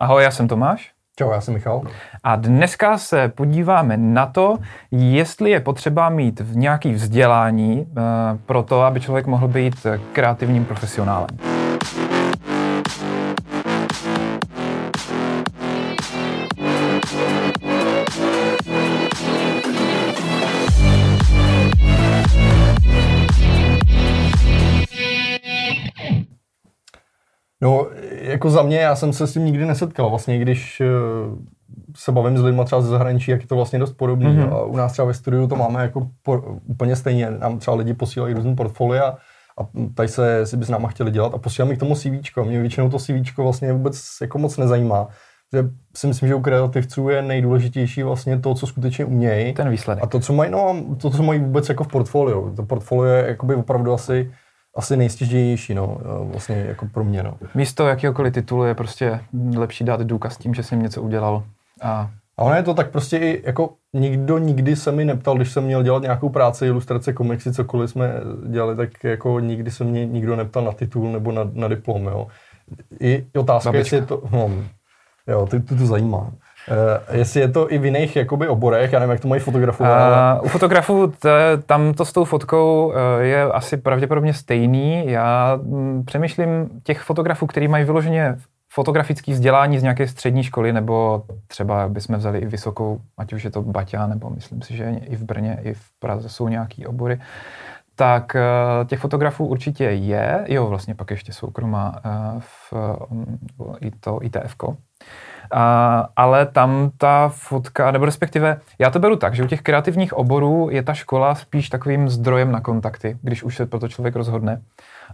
Ahoj, já jsem Tomáš. Čau, já jsem Michal. A dneska se podíváme na to, jestli je potřeba mít v nějaký vzdělání uh, pro to, aby člověk mohl být kreativním profesionálem. No, jako za mě, já jsem se s tím nikdy nesetkal. Vlastně, když eh, se bavím s lidmi třeba ze zahraničí, jak je to vlastně dost podobné. Mm-hmm. A u nás třeba ve studiu to máme jako po, úplně stejně. Nám třeba lidi posílají různý portfolia a tady se, jestli by s náma chtěli dělat a posílám mi k tomu CV. Mě většinou to CV vlastně vůbec jako moc nezajímá. Že si myslím, že u kreativců je nejdůležitější vlastně to, co skutečně umějí. Ten výsledek. A to, co mají, no, to, co mají vůbec jako v portfoliu. To portfolio je jakoby opravdu asi asi nejstěždějnější, no, vlastně jako pro mě, no. Místo jakéhokoliv titulu je prostě lepší dát důkaz tím, že jsem něco udělal a a ono je to tak prostě i, jako nikdo nikdy se mi neptal, když jsem měl dělat nějakou práci, ilustrace, komiksy, cokoliv jsme dělali, tak jako nikdy se mě nikdo neptal na titul nebo na, na diplom, jo. I otázka, Babička. jestli je to, no, jo, ty, ty to zajímá. Uh, jestli je to i v jiných jakoby, oborech, já nevím, jak to mají fotografové. Uh, ale... U fotografů t- tam to s tou fotkou uh, je asi pravděpodobně stejný. Já m, přemýšlím těch fotografů, kteří mají vyloženě fotografické vzdělání z nějaké střední školy, nebo třeba bychom vzali i vysokou, ať už je to Baťa, nebo myslím si, že i v Brně, i v Praze jsou nějaký obory, tak těch fotografů určitě je. Jo, vlastně pak ještě soukromá v, um, i to ITF. A, ale tam ta fotka, nebo respektive, já to beru tak, že u těch kreativních oborů je ta škola spíš takovým zdrojem na kontakty, když už se pro to člověk rozhodne.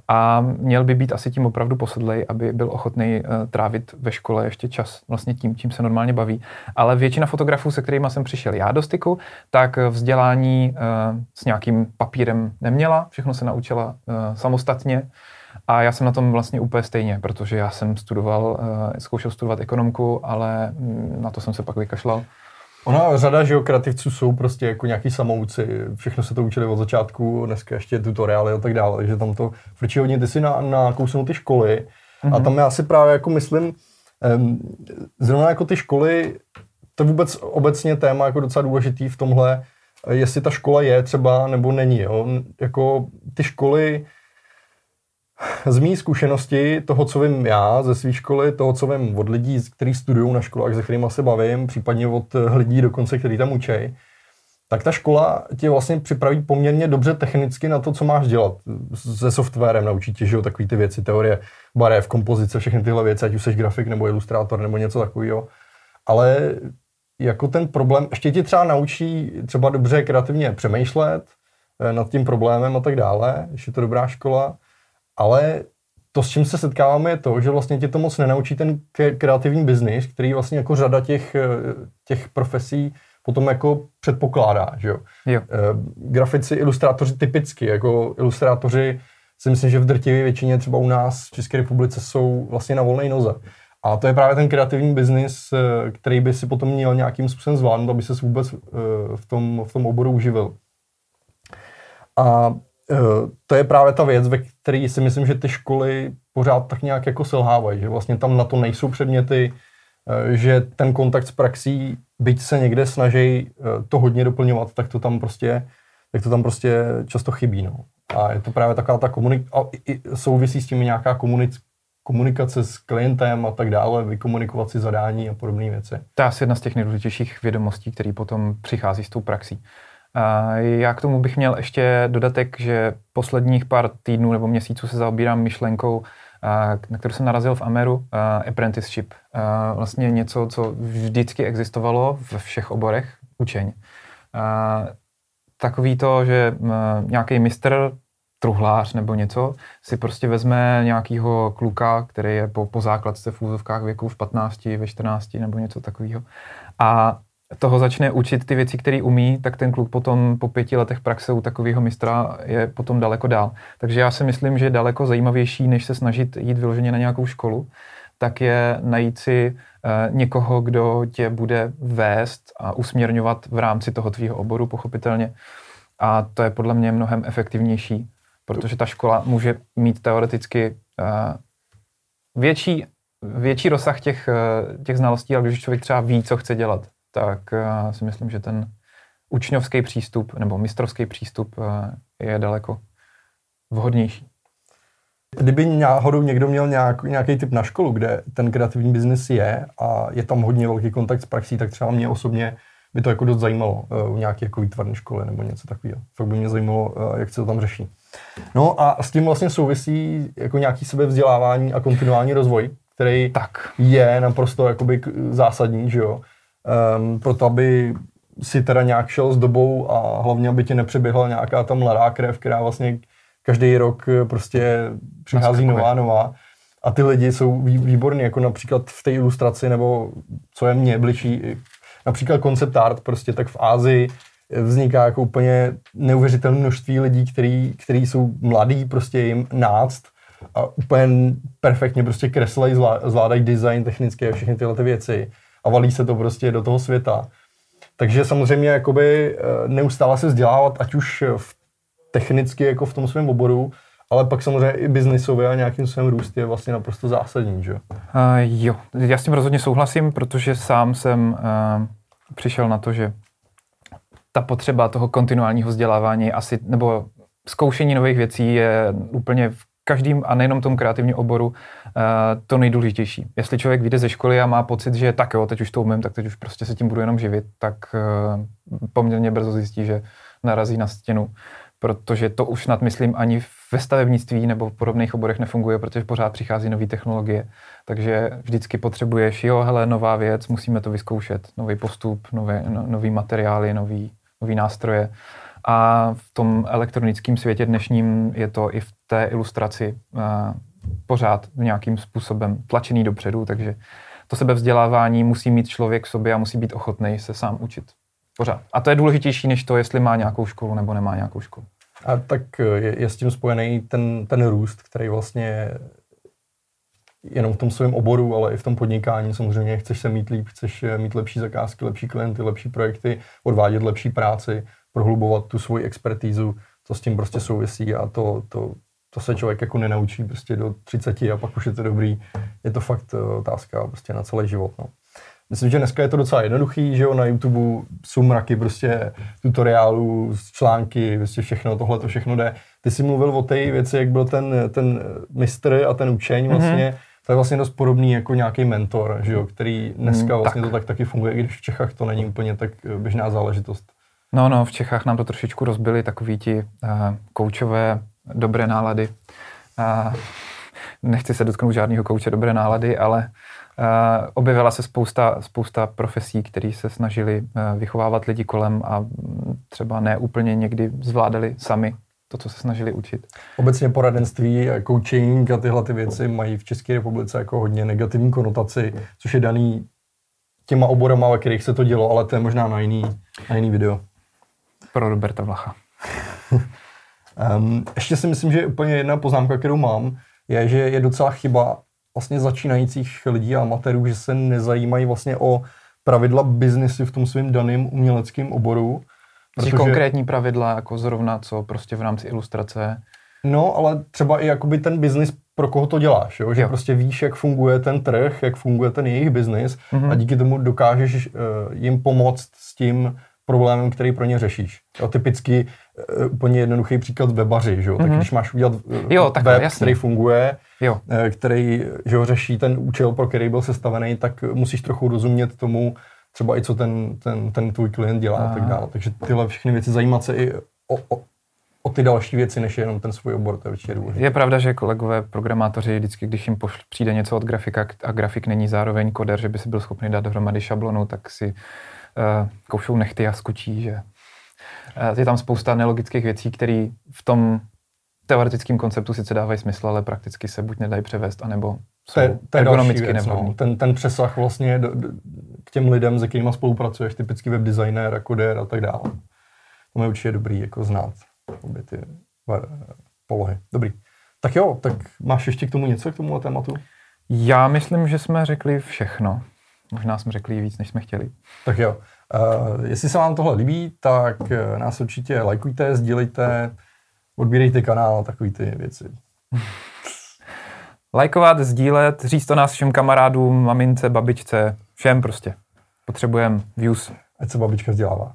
A měl by být asi tím opravdu posedlej, aby byl ochotný uh, trávit ve škole ještě čas vlastně tím, čím se normálně baví. Ale většina fotografů, se kterými jsem přišel já do styku, tak vzdělání uh, s nějakým papírem neměla, všechno se naučila uh, samostatně. A já jsem na tom vlastně úplně stejně, protože já jsem studoval, uh, zkoušel studovat ekonomku, ale mm, na to jsem se pak vykašlal. Ona řada že kreativců jsou prostě jako nějaký samouci, všechno se to učili od začátku, dneska ještě tutoriály a tak dále, takže tam to frčí hodně, ty si na, na ty školy mm-hmm. a mhm. tam já si právě jako myslím, um, zrovna jako ty školy, to vůbec obecně téma jako docela důležitý v tomhle, jestli ta škola je třeba nebo není, jo? jako ty školy, z mý zkušenosti, toho, co vím já ze své školy, toho, co vím od lidí, kteří studují na školách, se kterými se bavím, případně od lidí dokonce, kteří tam učí, tak ta škola tě vlastně připraví poměrně dobře technicky na to, co máš dělat. Se softwarem naučí tě, že jo, takový ty věci, teorie barev, kompozice, všechny tyhle věci, ať už jsi grafik nebo ilustrátor nebo něco takového. Ale jako ten problém, ještě ti třeba naučí třeba dobře kreativně přemýšlet eh, nad tím problémem a tak dále, když je to dobrá škola, ale to, s čím se setkáváme, je to, že vlastně tě to moc nenaučí ten kreativní biznis, který vlastně jako řada těch, eh, těch profesí potom jako předpokládá, že jo. jo. E, grafici, ilustrátoři typicky, jako ilustrátoři si myslím, že v drtivé většině třeba u nás v České republice jsou vlastně na volné noze. A to je právě ten kreativní biznis, eh, který by si potom měl nějakým způsobem zvládnout, aby se vůbec v tom, v tom oboru uživil. A Eh, to je právě ta věc, ve které si myslím, že ty školy pořád tak nějak jako selhávají, že vlastně tam na to nejsou předměty, eh, že ten kontakt s praxí, byť se někde snaží eh, to hodně doplňovat, tak to tam prostě, tak to tam prostě často chybí. No. A je to právě taková ta komunik... A i souvisí s tím nějaká komunic... komunikace s klientem a tak dále, vykomunikovat si zadání a podobné věci. To je asi jedna z těch nejdůležitějších vědomostí, které potom přichází s tou praxí. Já k tomu bych měl ještě dodatek, že posledních pár týdnů nebo měsíců se zaobírám myšlenkou, na kterou jsem narazil v Ameru, apprenticeship. Vlastně něco, co vždycky existovalo ve všech oborech učeň. Takový to, že nějaký mistr, truhlář nebo něco, si prostě vezme nějakýho kluka, který je po, po základce v úzovkách věku v 15, ve 14 nebo něco takového. A toho začne učit ty věci, které umí, tak ten kluk potom po pěti letech praxe u takového mistra je potom daleko dál. Takže já si myslím, že daleko zajímavější, než se snažit jít vyloženě na nějakou školu, tak je najít si uh, někoho, kdo tě bude vést a usměrňovat v rámci toho tvýho oboru, pochopitelně. A to je podle mě mnohem efektivnější, protože ta škola může mít teoreticky uh, větší větší rozsah těch, eh, těch znalostí, ale když člověk třeba ví, co chce dělat, tak uh, si myslím, že ten učňovský přístup nebo mistrovský přístup uh, je daleko vhodnější. Kdyby náhodou někdo měl nějak, nějaký typ na školu, kde ten kreativní biznis je a je tam hodně velký kontakt s praxí, tak třeba mě osobně by to jako dost zajímalo uh, u nějaké jako výtvarné školy nebo něco takového. Fakt by mě zajímalo, jak se to tam řeší. No a s tím vlastně souvisí jako nějaký sebevzdělávání a kontinuální rozvoj, který tak. je naprosto jakoby zásadní, že jo. Um, proto, aby si teda nějak šel s dobou a hlavně, aby tě nepřeběhla nějaká ta mladá krev, která vlastně každý rok eh, prostě přichází nová, nová. A ty lidi jsou výborní, jako například v té ilustraci, nebo co je mně bližší, například koncept art, prostě tak v Ázii vzniká jako úplně neuvěřitelné množství lidí, který, který jsou mladí, prostě jim náct a úplně perfektně prostě kreslej, zvládají design technické a všechny tyhle ty věci a valí se to prostě do toho světa. Takže samozřejmě jakoby eh, neustále se vzdělávat, ať už v technicky jako v tom svém oboru, ale pak samozřejmě i biznisově a nějakým svém růst je vlastně naprosto zásadní, že? Uh, jo, já s tím rozhodně souhlasím, protože sám jsem uh, přišel na to, že ta potřeba toho kontinuálního vzdělávání asi, nebo zkoušení nových věcí je úplně v každým a nejenom tom kreativním oboru uh, to nejdůležitější. Jestli člověk vyjde ze školy a má pocit, že tak jo, teď už to umím, tak teď už prostě se tím budu jenom živit, tak uh, poměrně brzo zjistí, že narazí na stěnu protože to už snad myslím ani ve stavebnictví nebo v podobných oborech nefunguje, protože pořád přichází nové technologie. Takže vždycky potřebuješ, jo, hele, nová věc, musíme to vyzkoušet, nový postup, nové, no, nový materiály, nový, nový nástroje. A v tom elektronickém světě dnešním je to i v té ilustraci uh, pořád nějakým způsobem tlačený dopředu, takže to sebevzdělávání musí mít člověk v sobě a musí být ochotný se sám učit. Pořád. A to je důležitější, než to, jestli má nějakou školu nebo nemá nějakou školu. A tak je, je s tím spojený ten, ten růst, který vlastně jenom v tom svém oboru, ale i v tom podnikání samozřejmě chceš se mít líp, chceš mít lepší zakázky, lepší klienty, lepší projekty, odvádět lepší práci, prohlubovat tu svoji expertízu, to s tím prostě souvisí a to, to, to se člověk jako nenaučí prostě do 30 a pak už je to dobrý. Je to fakt otázka prostě na celý život. No. Myslím, že dneska je to docela jednoduchý, že jo, na YouTube jsou mraky prostě tutoriálů, články, prostě všechno, tohle to všechno jde. Ty jsi mluvil o té věci, jak byl ten, ten mistr a ten učeň mhm. vlastně, mm-hmm. to je vlastně dost podobný jako nějaký mentor, že jo, který dneska mm, vlastně tak. to tak taky funguje, i když v Čechách to není úplně tak běžná záležitost. No, no, v Čechách nám to trošičku rozbili takový ti uh, koučové dobré nálady. Uh, nechci se dotknout žádného kouče dobré nálady, ale Uh, objevila se spousta, spousta profesí, které se snažili uh, vychovávat lidi kolem a třeba ne úplně někdy zvládali sami to, co se snažili učit. Obecně poradenství, coaching a tyhle ty věci mají v České republice jako hodně negativní konotaci, což je daný těma oborama, ve kterých se to dělo, ale to je možná na jiný, na jiný video. Pro Roberta Vlacha. um, ještě si myslím, že úplně jedna poznámka, kterou mám, je, že je docela chyba vlastně začínajících lidí a amatérů, že se nezajímají vlastně o pravidla biznesy v tom svém daném uměleckém oboru. Protože... konkrétní pravidla, jako zrovna co prostě v rámci ilustrace. No, ale třeba i jakoby ten biznis, pro koho to děláš, jo? že jo. prostě víš, jak funguje ten trh, jak funguje ten jejich biznis mm-hmm. a díky tomu dokážeš uh, jim pomoct s tím problémem, který pro ně řešíš. Jo, typicky uh, úplně jednoduchý příklad webaři, že jo? Mm-hmm. tak mhm. když máš udělat uh, jo, takhle, web, jasný. který funguje, jo. Uh, který že jo, řeší ten účel, pro který byl sestavený, tak musíš trochu rozumět tomu, třeba i co ten, ten, ten tvůj klient dělá a, tak dále. Takže tyhle všechny věci zajímat se i o, o, o ty další věci, než jenom ten svůj obor, to je určitě důležité. Je pravda, že kolegové programátoři vždycky, když jim pošl, přijde něco od grafika a grafik není zároveň koder, že by si byl schopný dát dohromady šablonu, tak si koušou nechty a skučí, že uh, je tam spousta nelogických věcí, které v tom teoretickém konceptu sice dávají smysl, ale prakticky se buď nedají převést, anebo jsou to je ergonomicky věc, no. ten, ten přesah vlastně do, do, k těm lidem, se kterými spolupracuješ, typicky webdesigner, kodér a tak dále. To je určitě dobrý jako znát obě ty polohy. Dobrý. Tak jo, tak máš ještě k tomu něco, k tomu tématu? Já myslím, že jsme řekli všechno. Možná jsme řekli víc, než jsme chtěli. Tak jo. Uh, jestli se vám tohle líbí, tak uh, nás určitě lajkujte, sdílejte, odbírejte kanál a takové ty věci. Lajkovat, sdílet, říct to nás všem kamarádům, mamince, babičce, všem prostě. Potřebujeme views. Ať se babička vzdělává.